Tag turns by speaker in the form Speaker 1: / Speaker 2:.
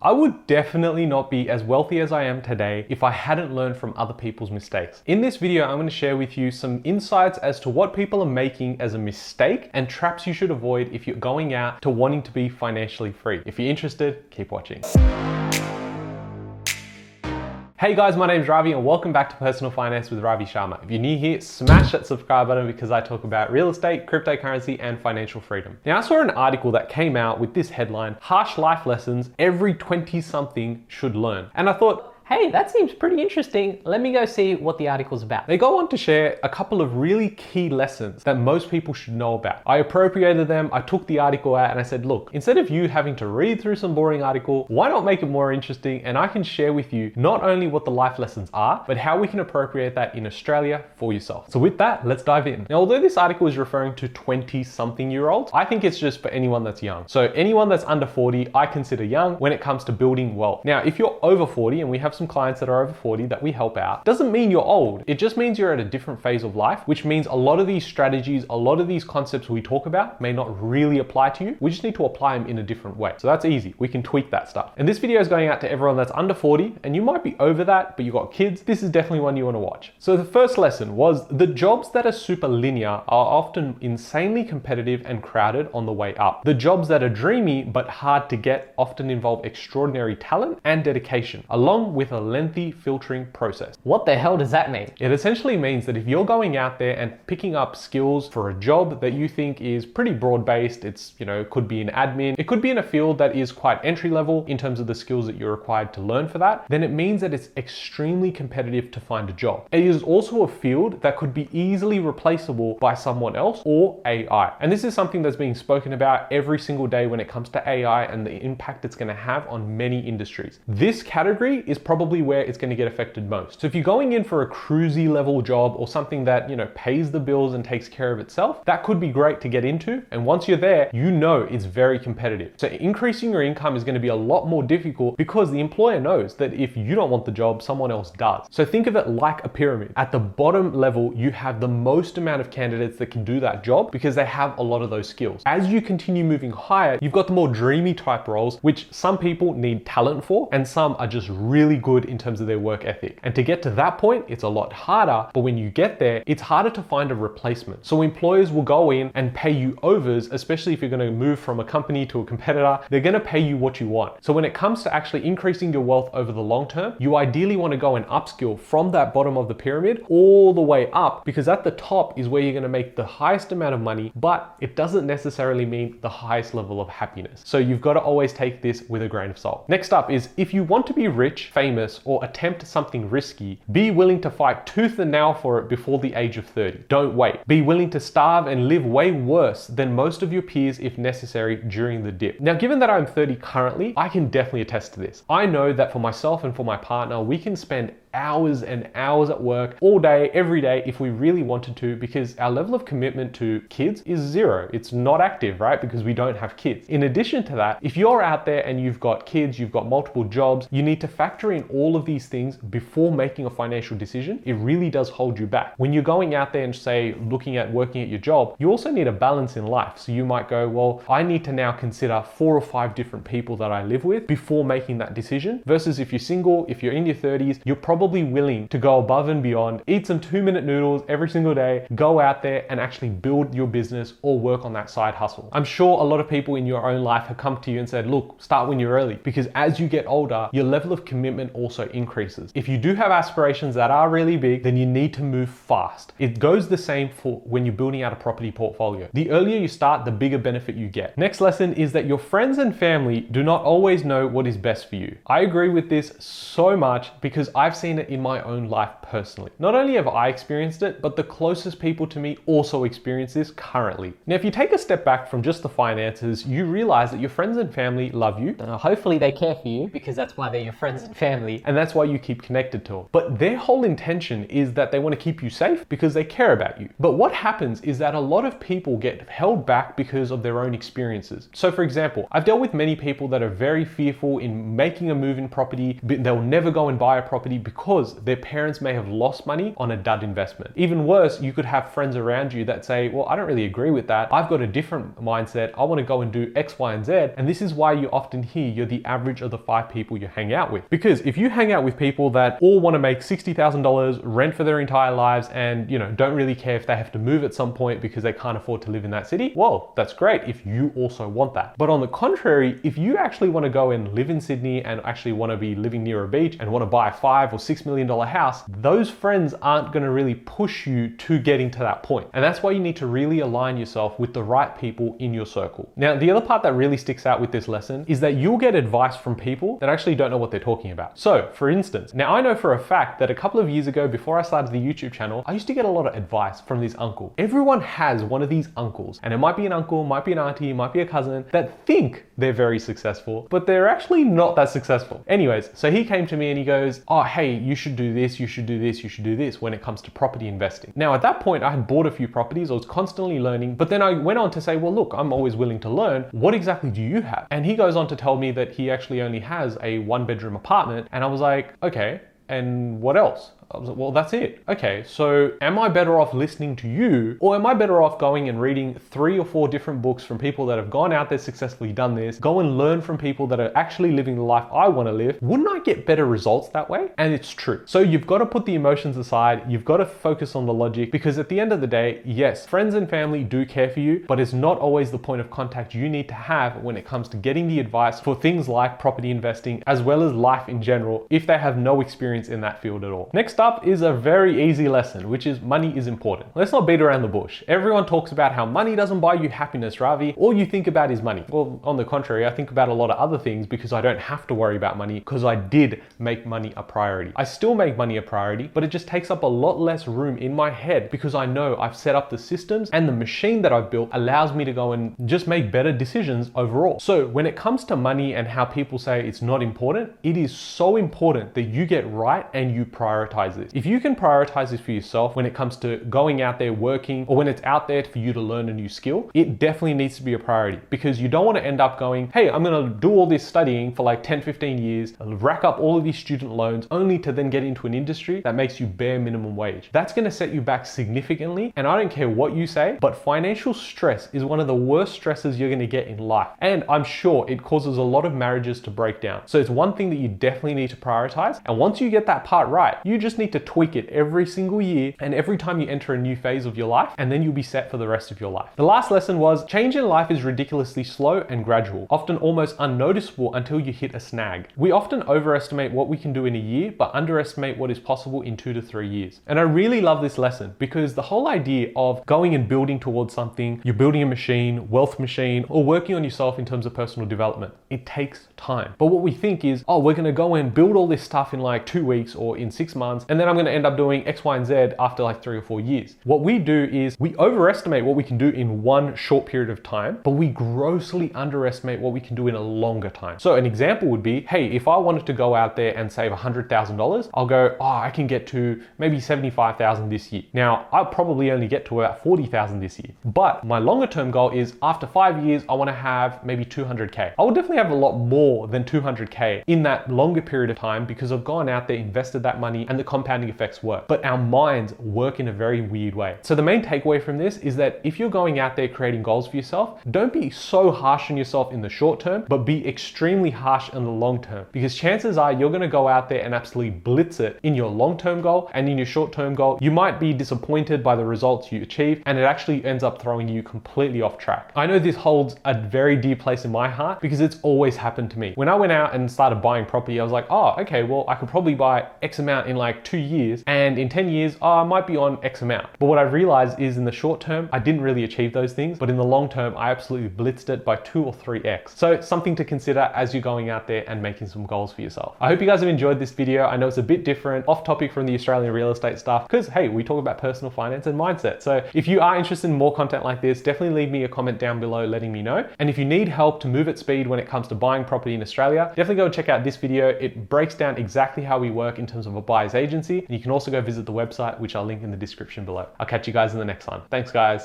Speaker 1: I would definitely not be as wealthy as I am today if I hadn't learned from other people's mistakes. In this video, I'm going to share with you some insights as to what people are making as a mistake and traps you should avoid if you're going out to wanting to be financially free. If you're interested, keep watching. Hey guys, my name is Ravi and welcome back to Personal Finance with Ravi Sharma. If you're new here, smash that subscribe button because I talk about real estate, cryptocurrency, and financial freedom. Now, I saw an article that came out with this headline Harsh Life Lessons Every 20 something Should Learn. And I thought,
Speaker 2: hey, that seems pretty interesting. Let me go see what the article's about.
Speaker 1: They go on to share a couple of really key lessons that most people should know about. I appropriated them, I took the article out, and I said, look, instead of you having to read through some boring article, why not make it more interesting? And I can share with you not only what the life lessons are, but how we can appropriate that in Australia for yourself. So, with that, let's dive in. Now, although this article is referring to 20 something year olds, I think it's just for anyone that's young. So, anyone that's under 40, I consider young when it comes to building wealth. Now, if you're over 40, and we have some clients that are over 40 that we help out, doesn't mean you're old. It just means you're at a different phase of life, which means a lot of these strategies, a lot of these concepts we talk about may not really apply to you. We just need to apply them in a different way. So that's easy. We can tweak that stuff. And this video is going out to everyone that's under 40 and you might be over that, but you got kids. This is definitely one you want to watch. So the first lesson was the jobs that are super linear are often insanely competitive and crowded on the way up. The jobs that are dreamy but hard to get often involve extraordinary talent and dedication, along with a lengthy lengthy filtering process.
Speaker 2: What the hell does that mean?
Speaker 1: It essentially means that if you're going out there and picking up skills for a job that you think is pretty broad based, it's, you know, could be an admin, it could be in a field that is quite entry level in terms of the skills that you're required to learn for that, then it means that it's extremely competitive to find a job. It is also a field that could be easily replaceable by someone else or AI. And this is something that's being spoken about every single day when it comes to AI and the impact it's going to have on many industries. This category is probably where it's going to get affected most. So if you're going in for a cruisy level job or something that, you know, pays the bills and takes care of itself, that could be great to get into. And once you're there, you know it's very competitive. So increasing your income is going to be a lot more difficult because the employer knows that if you don't want the job, someone else does. So think of it like a pyramid. At the bottom level, you have the most amount of candidates that can do that job because they have a lot of those skills. As you continue moving higher, you've got the more dreamy type roles, which some people need talent for, and some are just really good in terms of their work ethic. And to get to that point, it's a lot harder, but when you get there, it's harder to find a replacement. So employers will go in and pay you overs, especially if you're gonna move from a company to a competitor, they're gonna pay you what you want. So when it comes to actually increasing your wealth over the long term, you ideally wanna go and upskill from that bottom of the pyramid all the way up, because at the top is where you're gonna make the highest amount of money, but it doesn't necessarily mean the highest level of happiness. So you've gotta always take this with a grain of salt. Next up is if you want to be rich, famous, or attempt attempt something risky, be willing to fight tooth and nail for it before the age of 30. Don't wait. Be willing to starve and live way worse than most of your peers if necessary during the dip. Now, given that I'm 30 currently, I can definitely attest to this. I know that for myself and for my partner, we can spend hours and hours at work all day, every day, if we really wanted to, because our level of commitment to kids is zero. It's not active, right? Because we don't have kids. In addition to that, if you're out there and you've got kids, you've got multiple jobs, you need to factor in all of these things before making a financial decision. It really does hold you back. When you're going out there and say, looking at working at your job, you also need a balance in life. So you might go, well, I need to now consider four or five different people that I live with before making that decision. Versus if you're single, if you're in your 30s, you're probably probably willing to go above and beyond, eat some two minute noodles every single day, go out there and actually build your business or work on that side hustle. I'm sure a lot of people in your own life have come to you and said, look, start when you're early because as you get older, your level of commitment also increases. If you do have aspirations that are really big, then you need to move fast. It goes the same for when you're building out a property portfolio. The earlier you start, the bigger benefit you get. Next lesson is that your friends and family do not always know what is best for you. I agree with this so much because I've seen seen it in my own life personally. Not only have I experienced it, but the closest people to me also experience this currently. Now, if you take a step back from just the finances, you realize that your friends and family love you.
Speaker 2: Uh, hopefully, they care for you because that's why they're your friends and family.
Speaker 1: And that's why you keep connected to them. But their whole intention is that they want to keep you safe because they care about you. But what happens is that a lot of people get held back because of their own experiences. So, for example, I've dealt with many people that are very fearful in making a move in property, they'll never go and buy a property because their parents may have lost money on a dud investment. Even worse, you could have friends around you that say, Well, I don't really agree with that. I've got a different mindset. I want to go and do X, Y, and Z. And this is why you often hear you're the average of the five people you hang out with. Because if you hang out with people that all want to make $60,000 rent for their entire lives and, you know, don't really care if they have to move at some point because they can't afford to live in that city, well, that's great if you also want that. But on the contrary, if you actually want to go and live in Sydney and actually want to be living near a beach and want to buy five or six million dollar house, those friends aren't going to really push you to getting to that point. And that's why you need to really align yourself with the right people in your circle. Now, the other part that really sticks out with this lesson is that you'll get advice from people that actually don't know what they're talking about. So, for instance, now I know for a fact that a couple of years ago, before I started the YouTube channel, I used to get a lot of advice from this uncle. Everyone has one of these uncles, and it might be an uncle, might be an auntie, might be a cousin that think they're very successful, but they're actually not that successful. Anyways, so he came to me and he goes, Oh, hey, you should do this, you should do this, you should do this when it comes to property investing. Now, at that point, I had bought a few properties, I was constantly learning, but then I went on to say, Well, look, I'm always willing to learn. What exactly do you have? And he goes on to tell me that he actually only has a one bedroom apartment. And I was like, Okay, and what else? I was like, well, that's it. Okay, so am I better off listening to you or am I better off going and reading three or four different books from people that have gone out there successfully done this, go and learn from people that are actually living the life I want to live? Wouldn't I get better results that way? And it's true. So you've got to put the emotions aside, you've got to focus on the logic because at the end of the day, yes, friends and family do care for you, but it's not always the point of contact you need to have when it comes to getting the advice for things like property investing as well as life in general if they have no experience in that field at all. Next up is a very easy lesson, which is money is important. Let's not beat around the bush. Everyone talks about how money doesn't buy you happiness, Ravi. All you think about is money. Well, on the contrary, I think about a lot of other things because I don't have to worry about money because I did make money a priority. I still make money a priority, but it just takes up a lot less room in my head because I know I've set up the systems and the machine that I've built allows me to go and just make better decisions overall. So when it comes to money and how people say it's not important, it is so important that you get right and you prioritize this. If you can prioritize this for yourself when it comes to going out there working or when it's out there for you to learn a new skill, it definitely needs to be a priority because you don't want to end up going, hey, I'm going to do all this studying for like 10, 15 years, rack up all of these student loans only to then get into an industry that makes you bare minimum wage. That's going to set you back significantly. And I don't care what you say, but financial stress is one of the worst stresses you're going to get in life. And I'm sure it causes a lot of marriages to break down. So it's one thing that you definitely need to prioritize. And once you get that part right, you just need to tweak it every single year and every time you enter a new phase of your life, and then you'll be set for the rest of your life. The last lesson was change in life is ridiculously slow and gradual, often almost unnoticeable until you hit a snag. We often overestimate what we can do in a year, but underestimate what is possible in two to three years. And I really love this lesson because the whole idea of going and building towards something, you're building a machine, wealth machine, or working on yourself in terms of personal development, it takes time. But what we think is, oh, we're gonna go and build all this stuff in like two weeks or in six months, and then I'm gonna end up doing X, Y, and Z after like three or four years. What we do is we overestimate what we can do in one short period of time, but we grossly underestimate what we can do in a longer time. So an example would be, hey, if I wanted to go out there and save $100,000, I'll go, oh, I can get to maybe 75,000 this year. Now, I'll probably only get to about 40,000 this year. But my longer term goal is after five years, I wanna have maybe 200K. I will definitely have a lot more than 200K in that longer period of time because I've gone out there, invested that money, and the compounding effects work. But our minds work in a very weird way. So the main takeaway from this is that if you're going out there creating goals for yourself, don't be so harsh on yourself in the short term, but be extremely harsh in the long term. Because chances are you're gonna go out there and absolutely blitz it in your long term goal and in your short term goal. You might be disappointed by the results you achieve, and it actually ends up throwing you completely off track. I know this holds a very dear place in my heart because it's always happened to me. When I went out and started buying property, I was like, oh, okay, well, I could probably buy X amount in like two years, and in 10 years, oh, I might be on X amount. But what I realized is in the short term, I didn't really achieve those things, but in the long term, I absolutely blitzed it by two or three X. So something to consider as you're going out there and making some goals for yourself. I hope you guys have enjoyed this video. I know it's a bit different, off topic from the Australian real estate stuff, because hey, we talk about personal finance and mindset. So if you are interested in more content like this, definitely leave me a comment down below letting me know. And if you need help to move at speed when it comes to buying property in Australia, definitely go and check out this video. It breaks down exactly how we work in terms of a buyer's agency. And you can also go visit the website, which I'll link in the description below. I'll catch you guys in the next one. Thanks, guys.